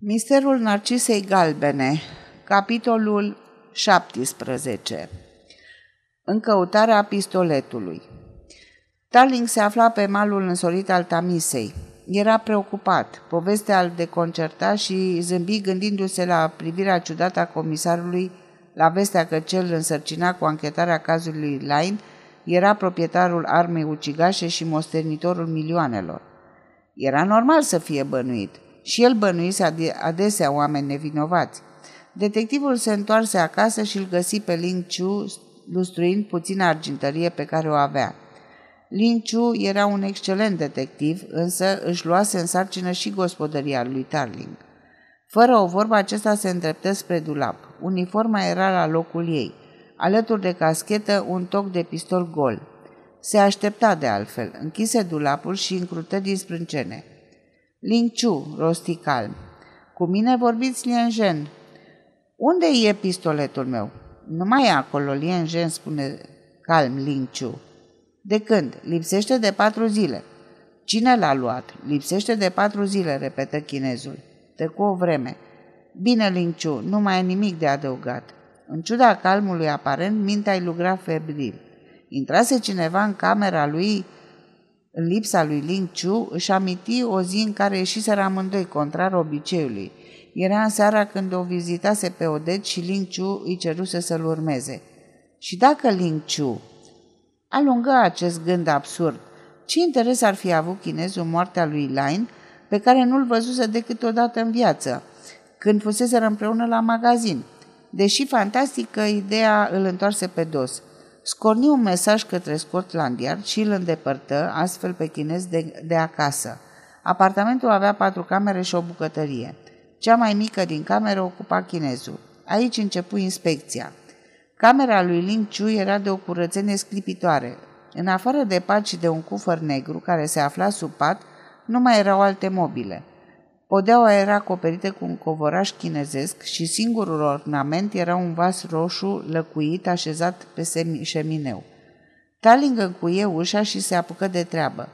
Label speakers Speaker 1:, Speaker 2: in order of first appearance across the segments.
Speaker 1: Misterul Narcisei Galbene Capitolul 17 În căutarea pistoletului Tarling se afla pe malul însorit al Tamisei. Era preocupat, povestea îl deconcerta și zâmbi gândindu-se la privirea ciudată a comisarului la vestea că cel însărcinat cu anchetarea cazului Line era proprietarul armei ucigașe și mosternitorul milioanelor. Era normal să fie bănuit – și el bănuise adesea oameni nevinovați. Detectivul se întoarse acasă și îl găsi pe Ling Chu lustruind puțină argintărie pe care o avea. Ling Chu era un excelent detectiv, însă își luase în sarcină și gospodăria lui Tarling. Fără o vorbă, acesta se îndreptă spre dulap. Uniforma era la locul ei. Alături de caschetă, un toc de pistol gol. Se aștepta de altfel, închise dulapul și încrută din sprâncene. Ling Chu, rosti calm. Cu mine vorbiți Lienjen. Unde e pistoletul meu? Nu mai e acolo, Lienjen, spune calm Ling Chu. De când? Lipsește de patru zile. Cine l-a luat? Lipsește de patru zile, repetă chinezul. Trecu o vreme. Bine, Ling Chu, nu mai e nimic de adăugat. În ciuda calmului aparent, mintea îi lugra febril. Intrase cineva în camera lui în lipsa lui Ling Chu, își aminti o zi în care ieșiseră amândoi, contrar obiceiului. Era în seara când o vizitase pe Odet și Ling Chu îi ceruse să-l urmeze. Și dacă Ling Chu alungă acest gând absurd, ce interes ar fi avut chinezul moartea lui Line, pe care nu-l văzuse decât o dată în viață, când fuseseră împreună la magazin. Deși fantastică, ideea îl întoarse pe dos – Scorni un mesaj către Scotland Yard și îl îndepărtă astfel pe chinez de, de acasă. Apartamentul avea patru camere și o bucătărie. Cea mai mică din camere ocupa chinezul. Aici începu inspecția. Camera lui Ling Chu era de o curățenie sclipitoare. În afară de pat și de un cufăr negru care se afla sub pat, nu mai erau alte mobile. Podeaua era acoperită cu un covoraș chinezesc și singurul ornament era un vas roșu lăcuit așezat pe șemineu. Taling încuie ușa și se apucă de treabă.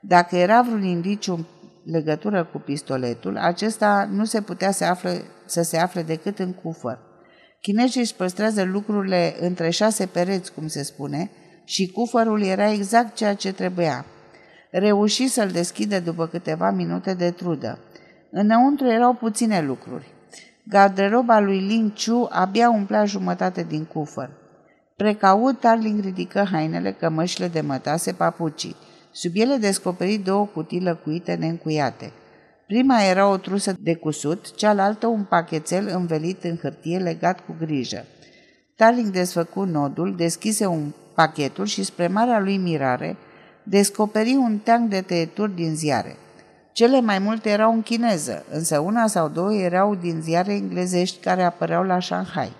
Speaker 1: Dacă era vreun indiciu în legătură cu pistoletul, acesta nu se putea să, afle, să se afle decât în cufăr. Chinezii își păstrează lucrurile între șase pereți, cum se spune, și cufărul era exact ceea ce trebuia. Reuși să-l deschidă după câteva minute de trudă. Înăuntru erau puține lucruri. Garderoba lui Ling Chu abia umplea jumătate din cufăr. Precaut, Tarling ridică hainele, cămășile de mătase, papucii. Sub ele descoperi două cutii lăcuite neîncuiate. Prima era o trusă de cusut, cealaltă un pachetel învelit în hârtie legat cu grijă. Tarling desfăcu nodul, deschise un pachetul și, spre marea lui mirare, descoperi un teanc de tăieturi din ziare. Cele mai multe erau în chineză, însă una sau două erau din ziare englezești care apăreau la Shanghai.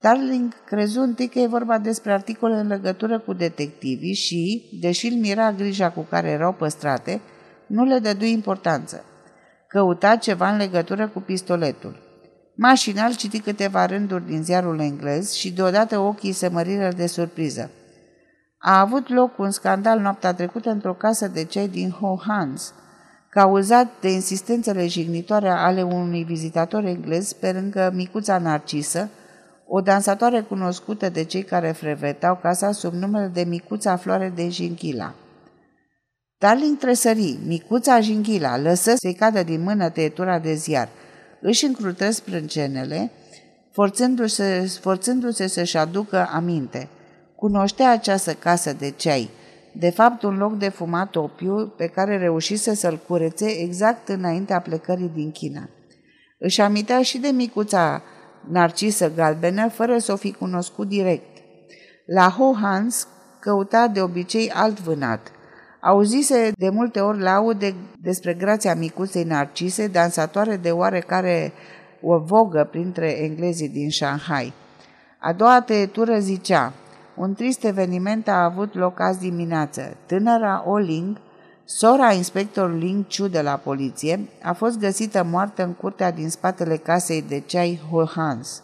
Speaker 1: Darling crezu întâi că e vorba despre articole în legătură cu detectivii și, deși îl mira grija cu care erau păstrate, nu le dădu importanță. Căuta ceva în legătură cu pistoletul. Mașinal citi câteva rânduri din ziarul englez și deodată ochii se măriră de surpriză. A avut loc un scandal noaptea trecută într-o casă de cei din Ho Hans, cauzat de insistențele jignitoare ale unui vizitator englez pe lângă micuța Narcisă, o dansatoare cunoscută de cei care frevetau casa sub numele de Micuța Floare de Jinghila. Darling tresări, Micuța Jinghila, lăsă să-i cadă din mână tăietura de ziar, își încrută sprâncenele, forțându-se, forțându-se să-și aducă aminte. Cunoștea această casă de ceai, de fapt un loc de fumat opiu pe care reușise să-l curețe exact înaintea plecării din China. Își amintea și de micuța narcisă galbenă, fără să o fi cunoscut direct. La Ho Hans căuta de obicei alt vânat. Auzise de multe ori laude despre grația micuței narcise, dansatoare de oarecare o vogă printre englezii din Shanghai. A doua tăietură zicea – un trist eveniment a avut loc azi dimineață. Tânăra O Ling, sora inspectorului Ling Chu de la poliție, a fost găsită moartă în curtea din spatele casei de ceai Ho Hans.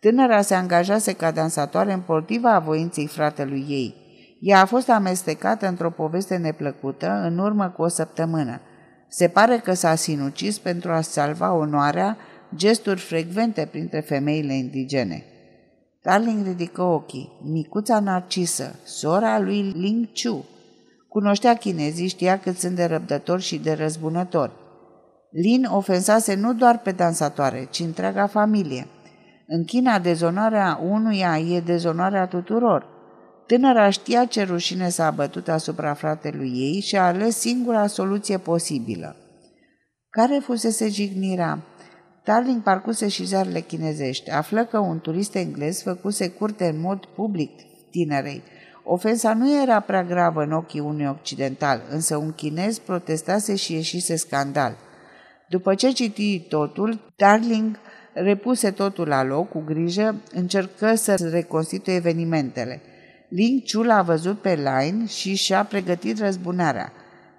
Speaker 1: Tânăra se angajase ca dansatoare împotriva voinței fratelui ei. Ea a fost amestecată într-o poveste neplăcută în urmă cu o săptămână. Se pare că s-a sinucis pentru a salva onoarea, gesturi frecvente printre femeile indigene. Darling ridică ochii. Micuța Narcisă, sora lui Ling Chu. Cunoștea chinezii, știa cât sunt de răbdători și de răzbunători. Lin ofensase nu doar pe dansatoare, ci întreaga familie. În China, dezonoarea unuia e dezonoarea tuturor. Tânăra știa ce rușine s-a bătut asupra fratelui ei și a ales singura soluție posibilă. Care fusese jignirea? Darling parcuse și zarele chinezești. Află că un turist englez făcuse curte în mod public tinerei. Ofensa nu era prea gravă în ochii unui occidental, însă un chinez protestase și ieșise scandal. După ce citi totul, Darling repuse totul la loc cu grijă, încercă să reconstituie evenimentele. Ling Chu l-a văzut pe Line și și-a pregătit răzbunarea.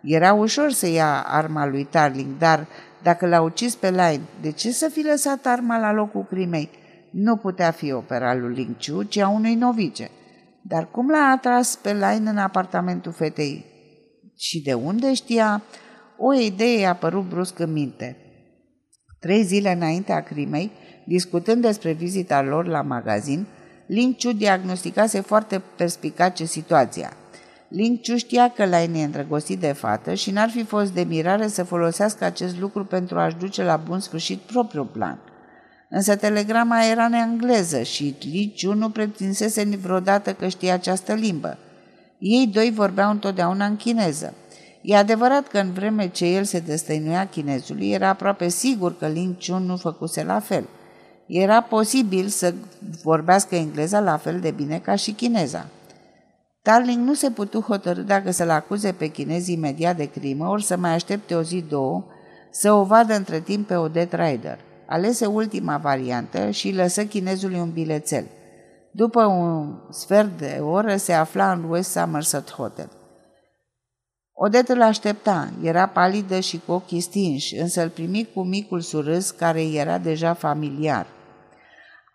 Speaker 1: Era ușor să ia arma lui Tarling, dar dacă l-a ucis pe Line, de ce să fi lăsat arma la locul crimei? Nu putea fi opera lui Ling Chu, ci a unui novice. Dar cum l-a atras pe Line în apartamentul fetei? Și de unde știa? O idee i-a apărut brusc în minte. Trei zile înaintea crimei, discutând despre vizita lor la magazin, Ling Chu diagnosticase foarte perspicace situația. Ling Chu știa că Lain e îndrăgostit de fată și n-ar fi fost de mirare să folosească acest lucru pentru a-și duce la bun sfârșit propriul plan. Însă telegrama era neangleză și Li Chu nu pretinsese vreodată că știa această limbă. Ei doi vorbeau întotdeauna în chineză. E adevărat că în vreme ce el se destăinuia chinezului, era aproape sigur că Ling Chun nu făcuse la fel. Era posibil să vorbească engleza la fel de bine ca și chineza. Darling nu se putu hotărâ dacă să-l acuze pe chinez imediat de crimă, ori să mai aștepte o zi, două, să o vadă între timp pe Odette Rider. Alese ultima variantă și lăsă chinezului un bilețel. După un sfert de oră se afla în West Somerset Hotel. Odette îl aștepta, era palidă și cu ochii stinși, însă îl primi cu micul surâs care era deja familiar.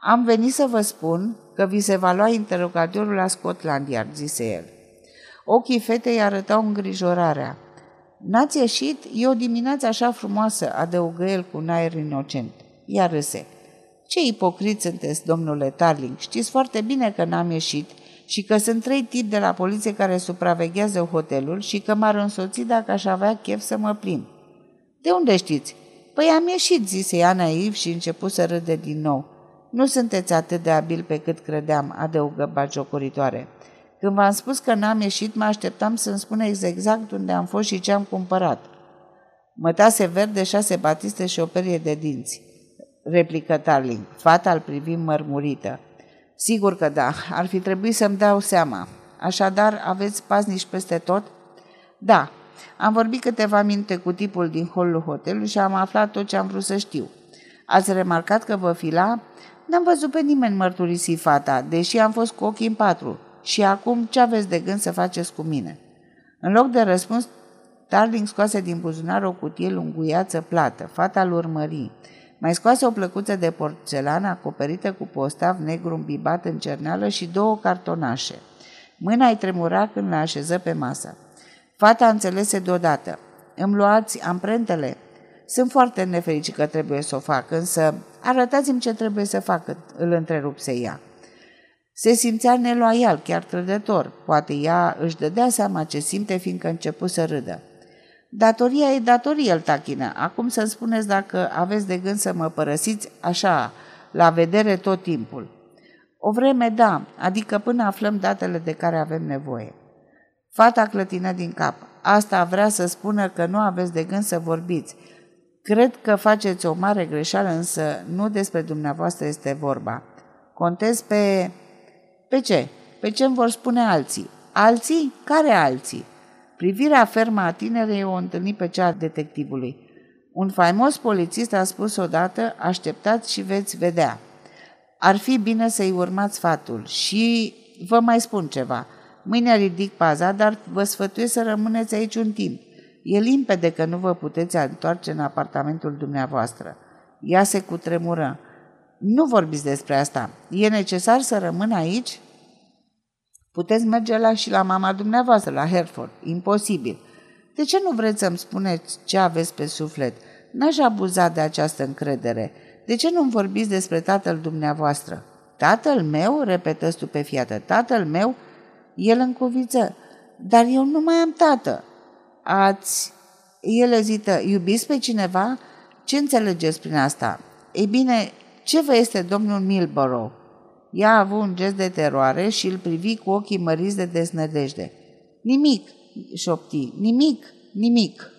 Speaker 1: Am venit să vă spun că vi se va lua interogatorul la Scotland Yard, zise el. Ochii fetei arătau îngrijorarea. N-ați ieșit? E o dimineață așa frumoasă, adăugă el cu un aer inocent. Iar râse. Ce ipocrit sunteți, domnule Tarling, știți foarte bine că n-am ieșit și că sunt trei tipi de la poliție care supraveghează hotelul și că m-ar însoți dacă aș avea chef să mă plimb. De unde știți? Păi am ieșit, zise ea naiv și început să râde din nou. Nu sunteți atât de abil pe cât credeam, adăugă bagiocoritoare. Când v-am spus că n-am ieșit, mă așteptam să-mi spuneți exact unde am fost și ce am cumpărat. Mătase verde, șase batiste și o perie de dinți. Replică Tarling. Fata îl privi mărmurită. Sigur că da, ar fi trebuit să-mi dau seama. Așadar, aveți paznici peste tot? Da, am vorbit câteva minute cu tipul din holul hotelului și am aflat tot ce am vrut să știu. Ați remarcat că vă fila? N-am văzut pe nimeni mărturisi fata, deși am fost cu ochii în patru. Și acum ce aveți de gând să faceți cu mine? În loc de răspuns, Darling scoase din buzunar o cutie lunguiață plată. Fata îl urmări. Mai scoase o plăcuță de porțelană acoperită cu postav negru îmbibat în cerneală și două cartonașe. Mâna îi tremura când le așeză pe masă. Fata înțelese deodată. Îmi luați amprentele? Sunt foarte nefericit că trebuie să o fac, însă arătați-mi ce trebuie să fac, îl întrerupse ea. Se simțea neloial, chiar trădător. Poate ea își dădea seama ce simte, fiindcă început să râdă. Datoria e datorie, el tachină. Acum să-mi spuneți dacă aveți de gând să mă părăsiți așa, la vedere tot timpul. O vreme da, adică până aflăm datele de care avem nevoie. Fata clătină din cap. Asta vrea să spună că nu aveți de gând să vorbiți. Cred că faceți o mare greșeală, însă nu despre dumneavoastră este vorba. Contez pe... Pe ce? Pe ce îmi vor spune alții? Alții? Care alții? Privirea fermă a tinerei o întâlni pe cea a detectivului. Un faimos polițist a spus odată, așteptați și veți vedea. Ar fi bine să-i urmați sfatul și vă mai spun ceva. Mâine ridic paza, dar vă sfătuiesc să rămâneți aici un timp. E limpede că nu vă puteți întoarce în apartamentul dumneavoastră. Ea se cutremură. Nu vorbiți despre asta. E necesar să rămân aici? Puteți merge la și la mama dumneavoastră, la Hereford. Imposibil. De ce nu vreți să-mi spuneți ce aveți pe suflet? N-aș abuza de această încredere. De ce nu-mi vorbiți despre tatăl dumneavoastră? Tatăl meu? repetă stupefiată. Tatăl meu? El încuviță. Dar eu nu mai am tată. Ați... El ezită. Iubiți pe cineva? Ce înțelegeți prin asta? Ei bine, ce vă este domnul Milborough? Ea a avut un gest de teroare și îl privi cu ochii măriți de desnădejde. Nimic, șopti, nimic, nimic.